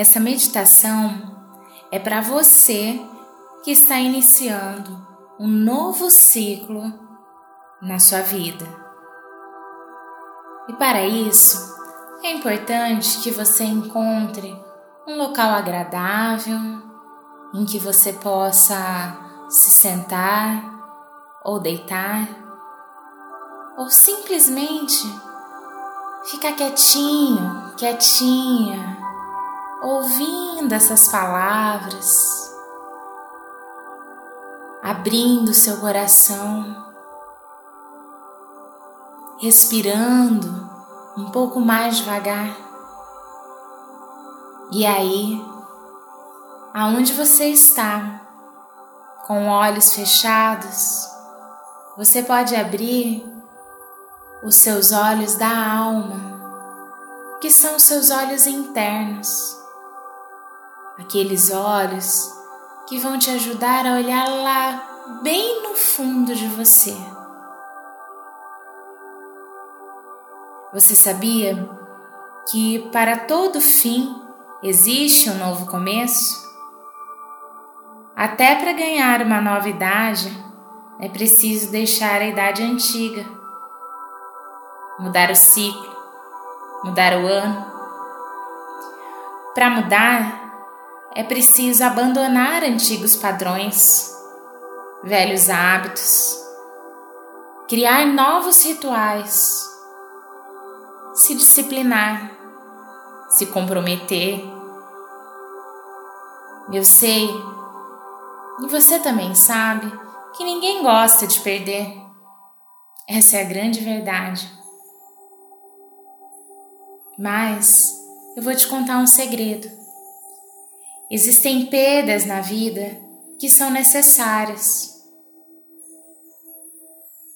Essa meditação é para você que está iniciando um novo ciclo na sua vida. E para isso, é importante que você encontre um local agradável em que você possa se sentar ou deitar, ou simplesmente ficar quietinho, quietinha, ouvindo essas palavras, abrindo seu coração, respirando um pouco mais devagar. E aí, aonde você está, com olhos fechados, você pode abrir os seus olhos da alma, que são seus olhos internos, aqueles olhos que vão te ajudar a olhar lá bem no fundo de você. Você sabia que para todo fim existe um novo começo? Até para ganhar uma nova idade, é preciso deixar a idade antiga, mudar o ciclo, mudar o ano. Para mudar, é preciso abandonar antigos padrões, velhos hábitos, criar novos rituais, se disciplinar, se comprometer. Eu sei, e você também sabe, que ninguém gosta de perder. Essa é a grande verdade. Mas eu vou te contar um segredo. Existem perdas na vida que são necessárias.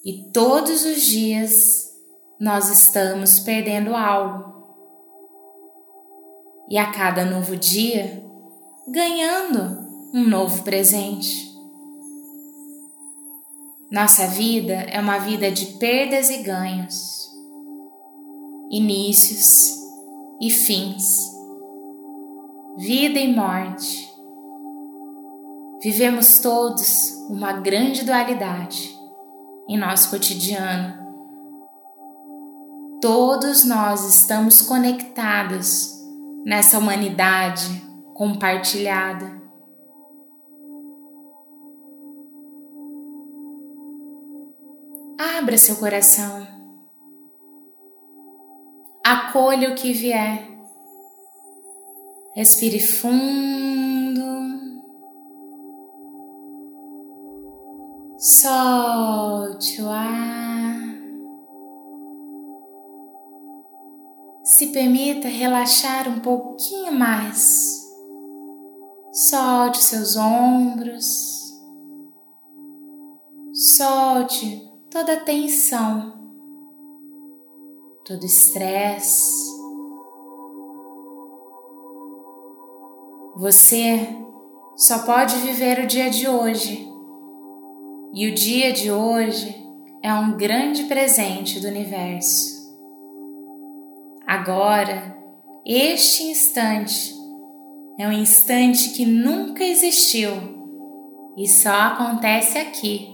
E todos os dias nós estamos perdendo algo. E a cada novo dia, ganhando um novo presente. Nossa vida é uma vida de perdas e ganhos, inícios e fins, vida e morte. Vivemos todos uma grande dualidade em nosso cotidiano. Todos nós estamos conectados nessa humanidade compartilhada. Abra seu coração. Acolha o que vier. Respire fundo. Solte o ar. Se permita relaxar um pouquinho mais. Solte seus ombros. Solte toda tensão, todo estresse. Você só pode viver o dia de hoje. E o dia de hoje é um grande presente do universo. Agora, este instante é um instante que nunca existiu e só acontece aqui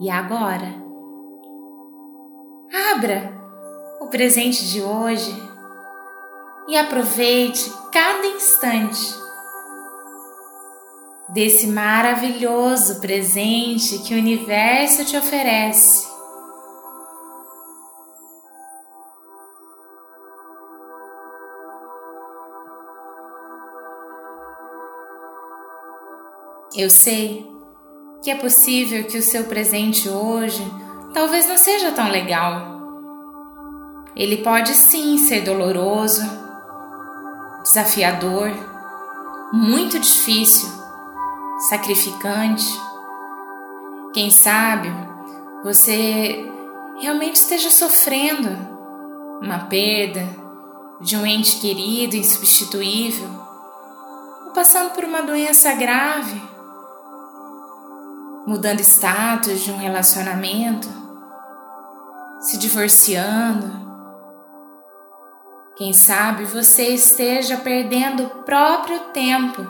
e agora. Abra o presente de hoje e aproveite cada instante desse maravilhoso presente que o universo te oferece. Eu sei que é possível que o seu presente hoje talvez não seja tão legal. Ele pode sim ser doloroso, desafiador, muito difícil, sacrificante. Quem sabe você realmente esteja sofrendo uma perda de um ente querido insubstituível, ou passando por uma doença grave mudando status de um relacionamento, se divorciando. Quem sabe você esteja perdendo o próprio tempo,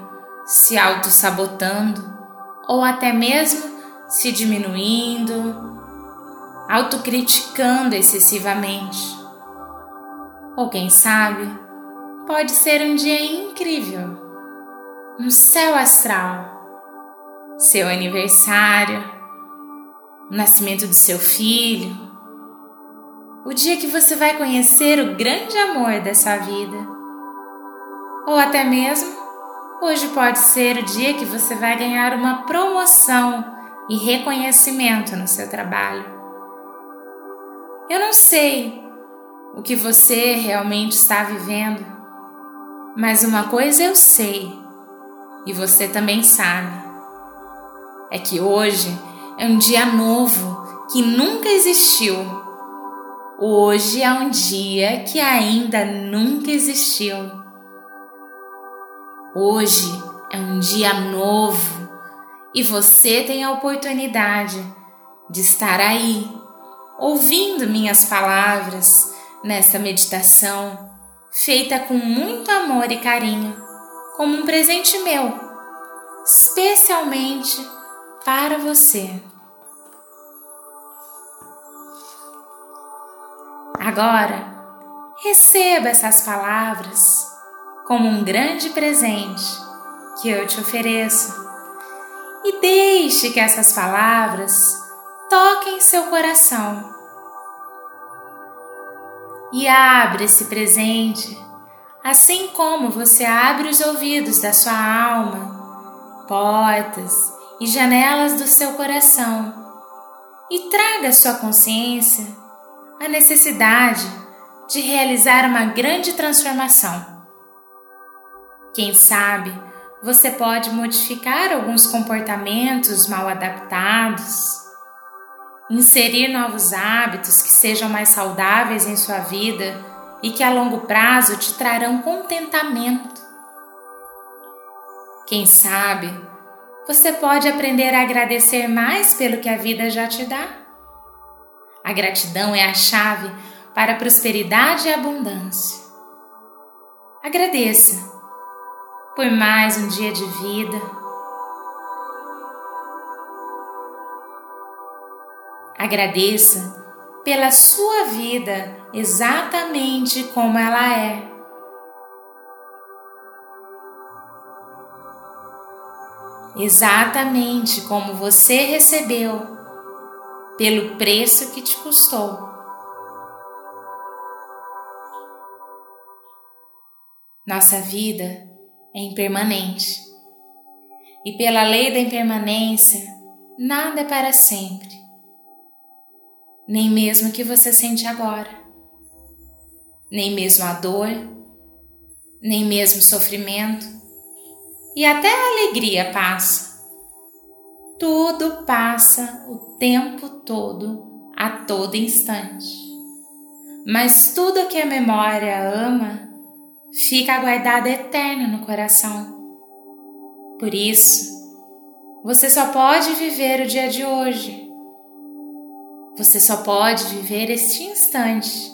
se auto-sabotando ou até mesmo se diminuindo, autocriticando excessivamente. Ou quem sabe, pode ser um dia incrível, um céu astral, seu aniversário, o nascimento do seu filho o dia que você vai conhecer o grande amor da sua vida. Ou até mesmo, hoje pode ser o dia que você vai ganhar uma promoção e reconhecimento no seu trabalho. Eu não sei o que você realmente está vivendo, mas uma coisa eu sei, e você também sabe: é que hoje é um dia novo que nunca existiu Hoje é um dia que ainda nunca existiu. Hoje é um dia novo e você tem a oportunidade de estar aí, ouvindo minhas palavras nesta meditação feita com muito amor e carinho, como um presente meu, especialmente para você. Agora, receba essas palavras como um grande presente que eu te ofereço e deixe que essas palavras toquem seu coração. E abre esse presente, assim como você abre os ouvidos da sua alma, portas e janelas do seu coração, e traga sua consciência a necessidade de realizar uma grande transformação. Quem sabe você pode modificar alguns comportamentos mal adaptados, inserir novos hábitos que sejam mais saudáveis em sua vida e que a longo prazo te trarão contentamento. Quem sabe você pode aprender a agradecer mais pelo que a vida já te dá. A gratidão é a chave para a prosperidade e abundância. Agradeça por mais um dia de vida. Agradeça pela sua vida exatamente como ela é. Exatamente como você recebeu pelo preço que te custou. Nossa vida é impermanente. E, pela lei da impermanência, nada é para sempre, nem mesmo o que você sente agora, nem mesmo a dor, nem mesmo o sofrimento, e até a alegria passa tudo passa o tempo todo, a todo instante. Mas tudo que a memória ama fica guardado eterno no coração. Por isso, você só pode viver o dia de hoje. Você só pode viver este instante.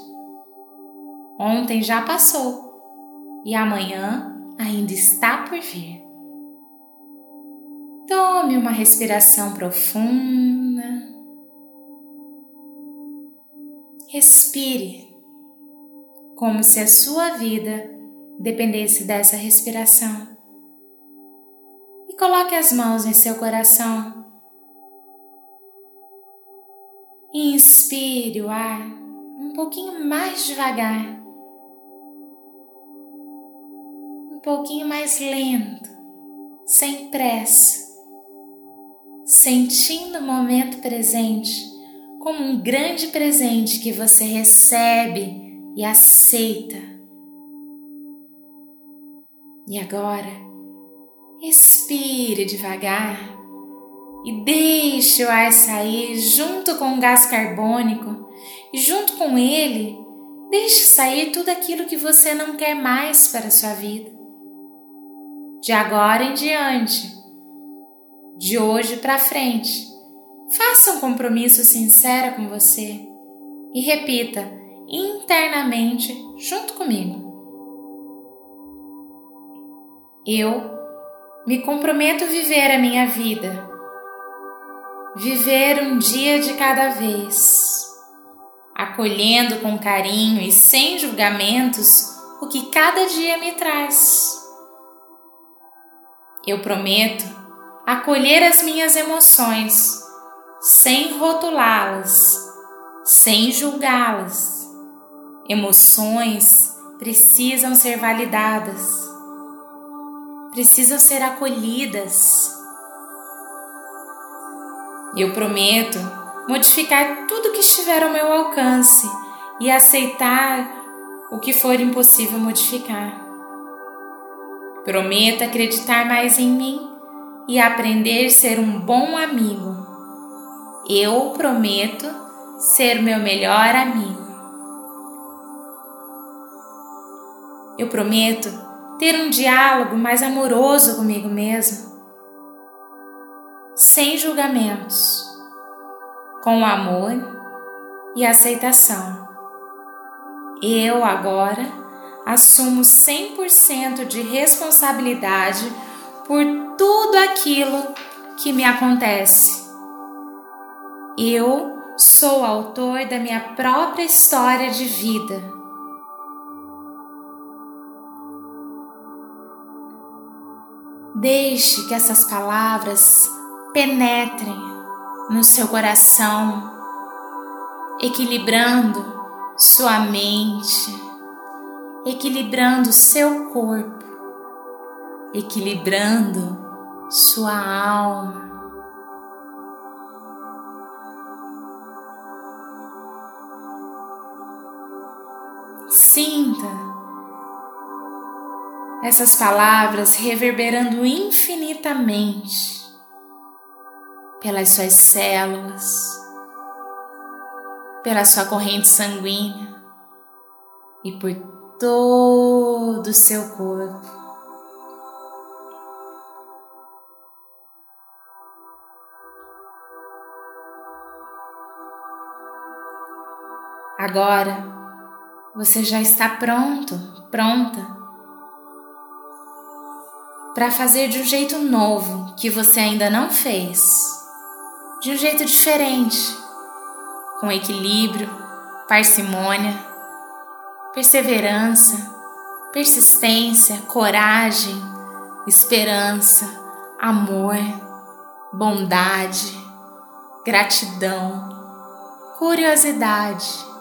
Ontem já passou e amanhã ainda está por vir. Tome uma respiração profunda. Respire como se a sua vida dependesse dessa respiração. E coloque as mãos em seu coração. Inspire o ar um pouquinho mais devagar, um pouquinho mais lento, sem pressa sentindo o momento presente como um grande presente que você recebe e aceita. E agora, expire devagar e deixe o ar sair junto com o gás carbônico e junto com ele, deixe sair tudo aquilo que você não quer mais para a sua vida. De agora em diante, de hoje para frente. Faça um compromisso sincero com você e repita internamente junto comigo. Eu me comprometo a viver a minha vida, viver um dia de cada vez, acolhendo com carinho e sem julgamentos o que cada dia me traz. Eu prometo acolher as minhas emoções sem rotulá-las, sem julgá-las. Emoções precisam ser validadas precisam ser acolhidas. Eu prometo modificar tudo que estiver ao meu alcance e aceitar o que for impossível modificar. Prometo acreditar mais em mim e aprender a ser um bom amigo. Eu prometo ser meu melhor amigo. Eu prometo ter um diálogo mais amoroso comigo mesmo, sem julgamentos, com amor e aceitação. Eu agora assumo 100% de responsabilidade por tudo aquilo que me acontece. Eu sou autor da minha própria história de vida Deixe que essas palavras penetrem no seu coração, equilibrando sua mente, equilibrando seu corpo, equilibrando sua alma. Sinta essas palavras reverberando infinitamente pelas suas células, pela sua corrente sanguínea e por todo o seu corpo. Agora você já está pronto, pronta para fazer de um jeito novo que você ainda não fez, de um jeito diferente, com equilíbrio, parcimônia, perseverança, persistência, coragem, esperança, amor, bondade, gratidão, curiosidade.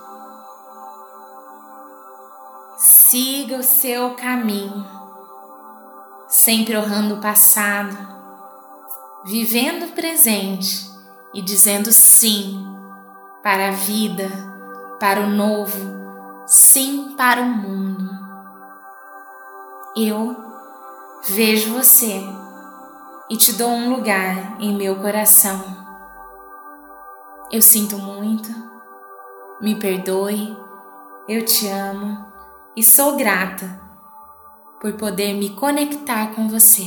Siga o seu caminho sempre honrando o passado, vivendo o presente e dizendo sim para a vida, para o novo, sim para o mundo. Eu vejo você e te dou um lugar em meu coração. Eu sinto muito, me perdoe, eu te amo e sou grata por poder me conectar com você.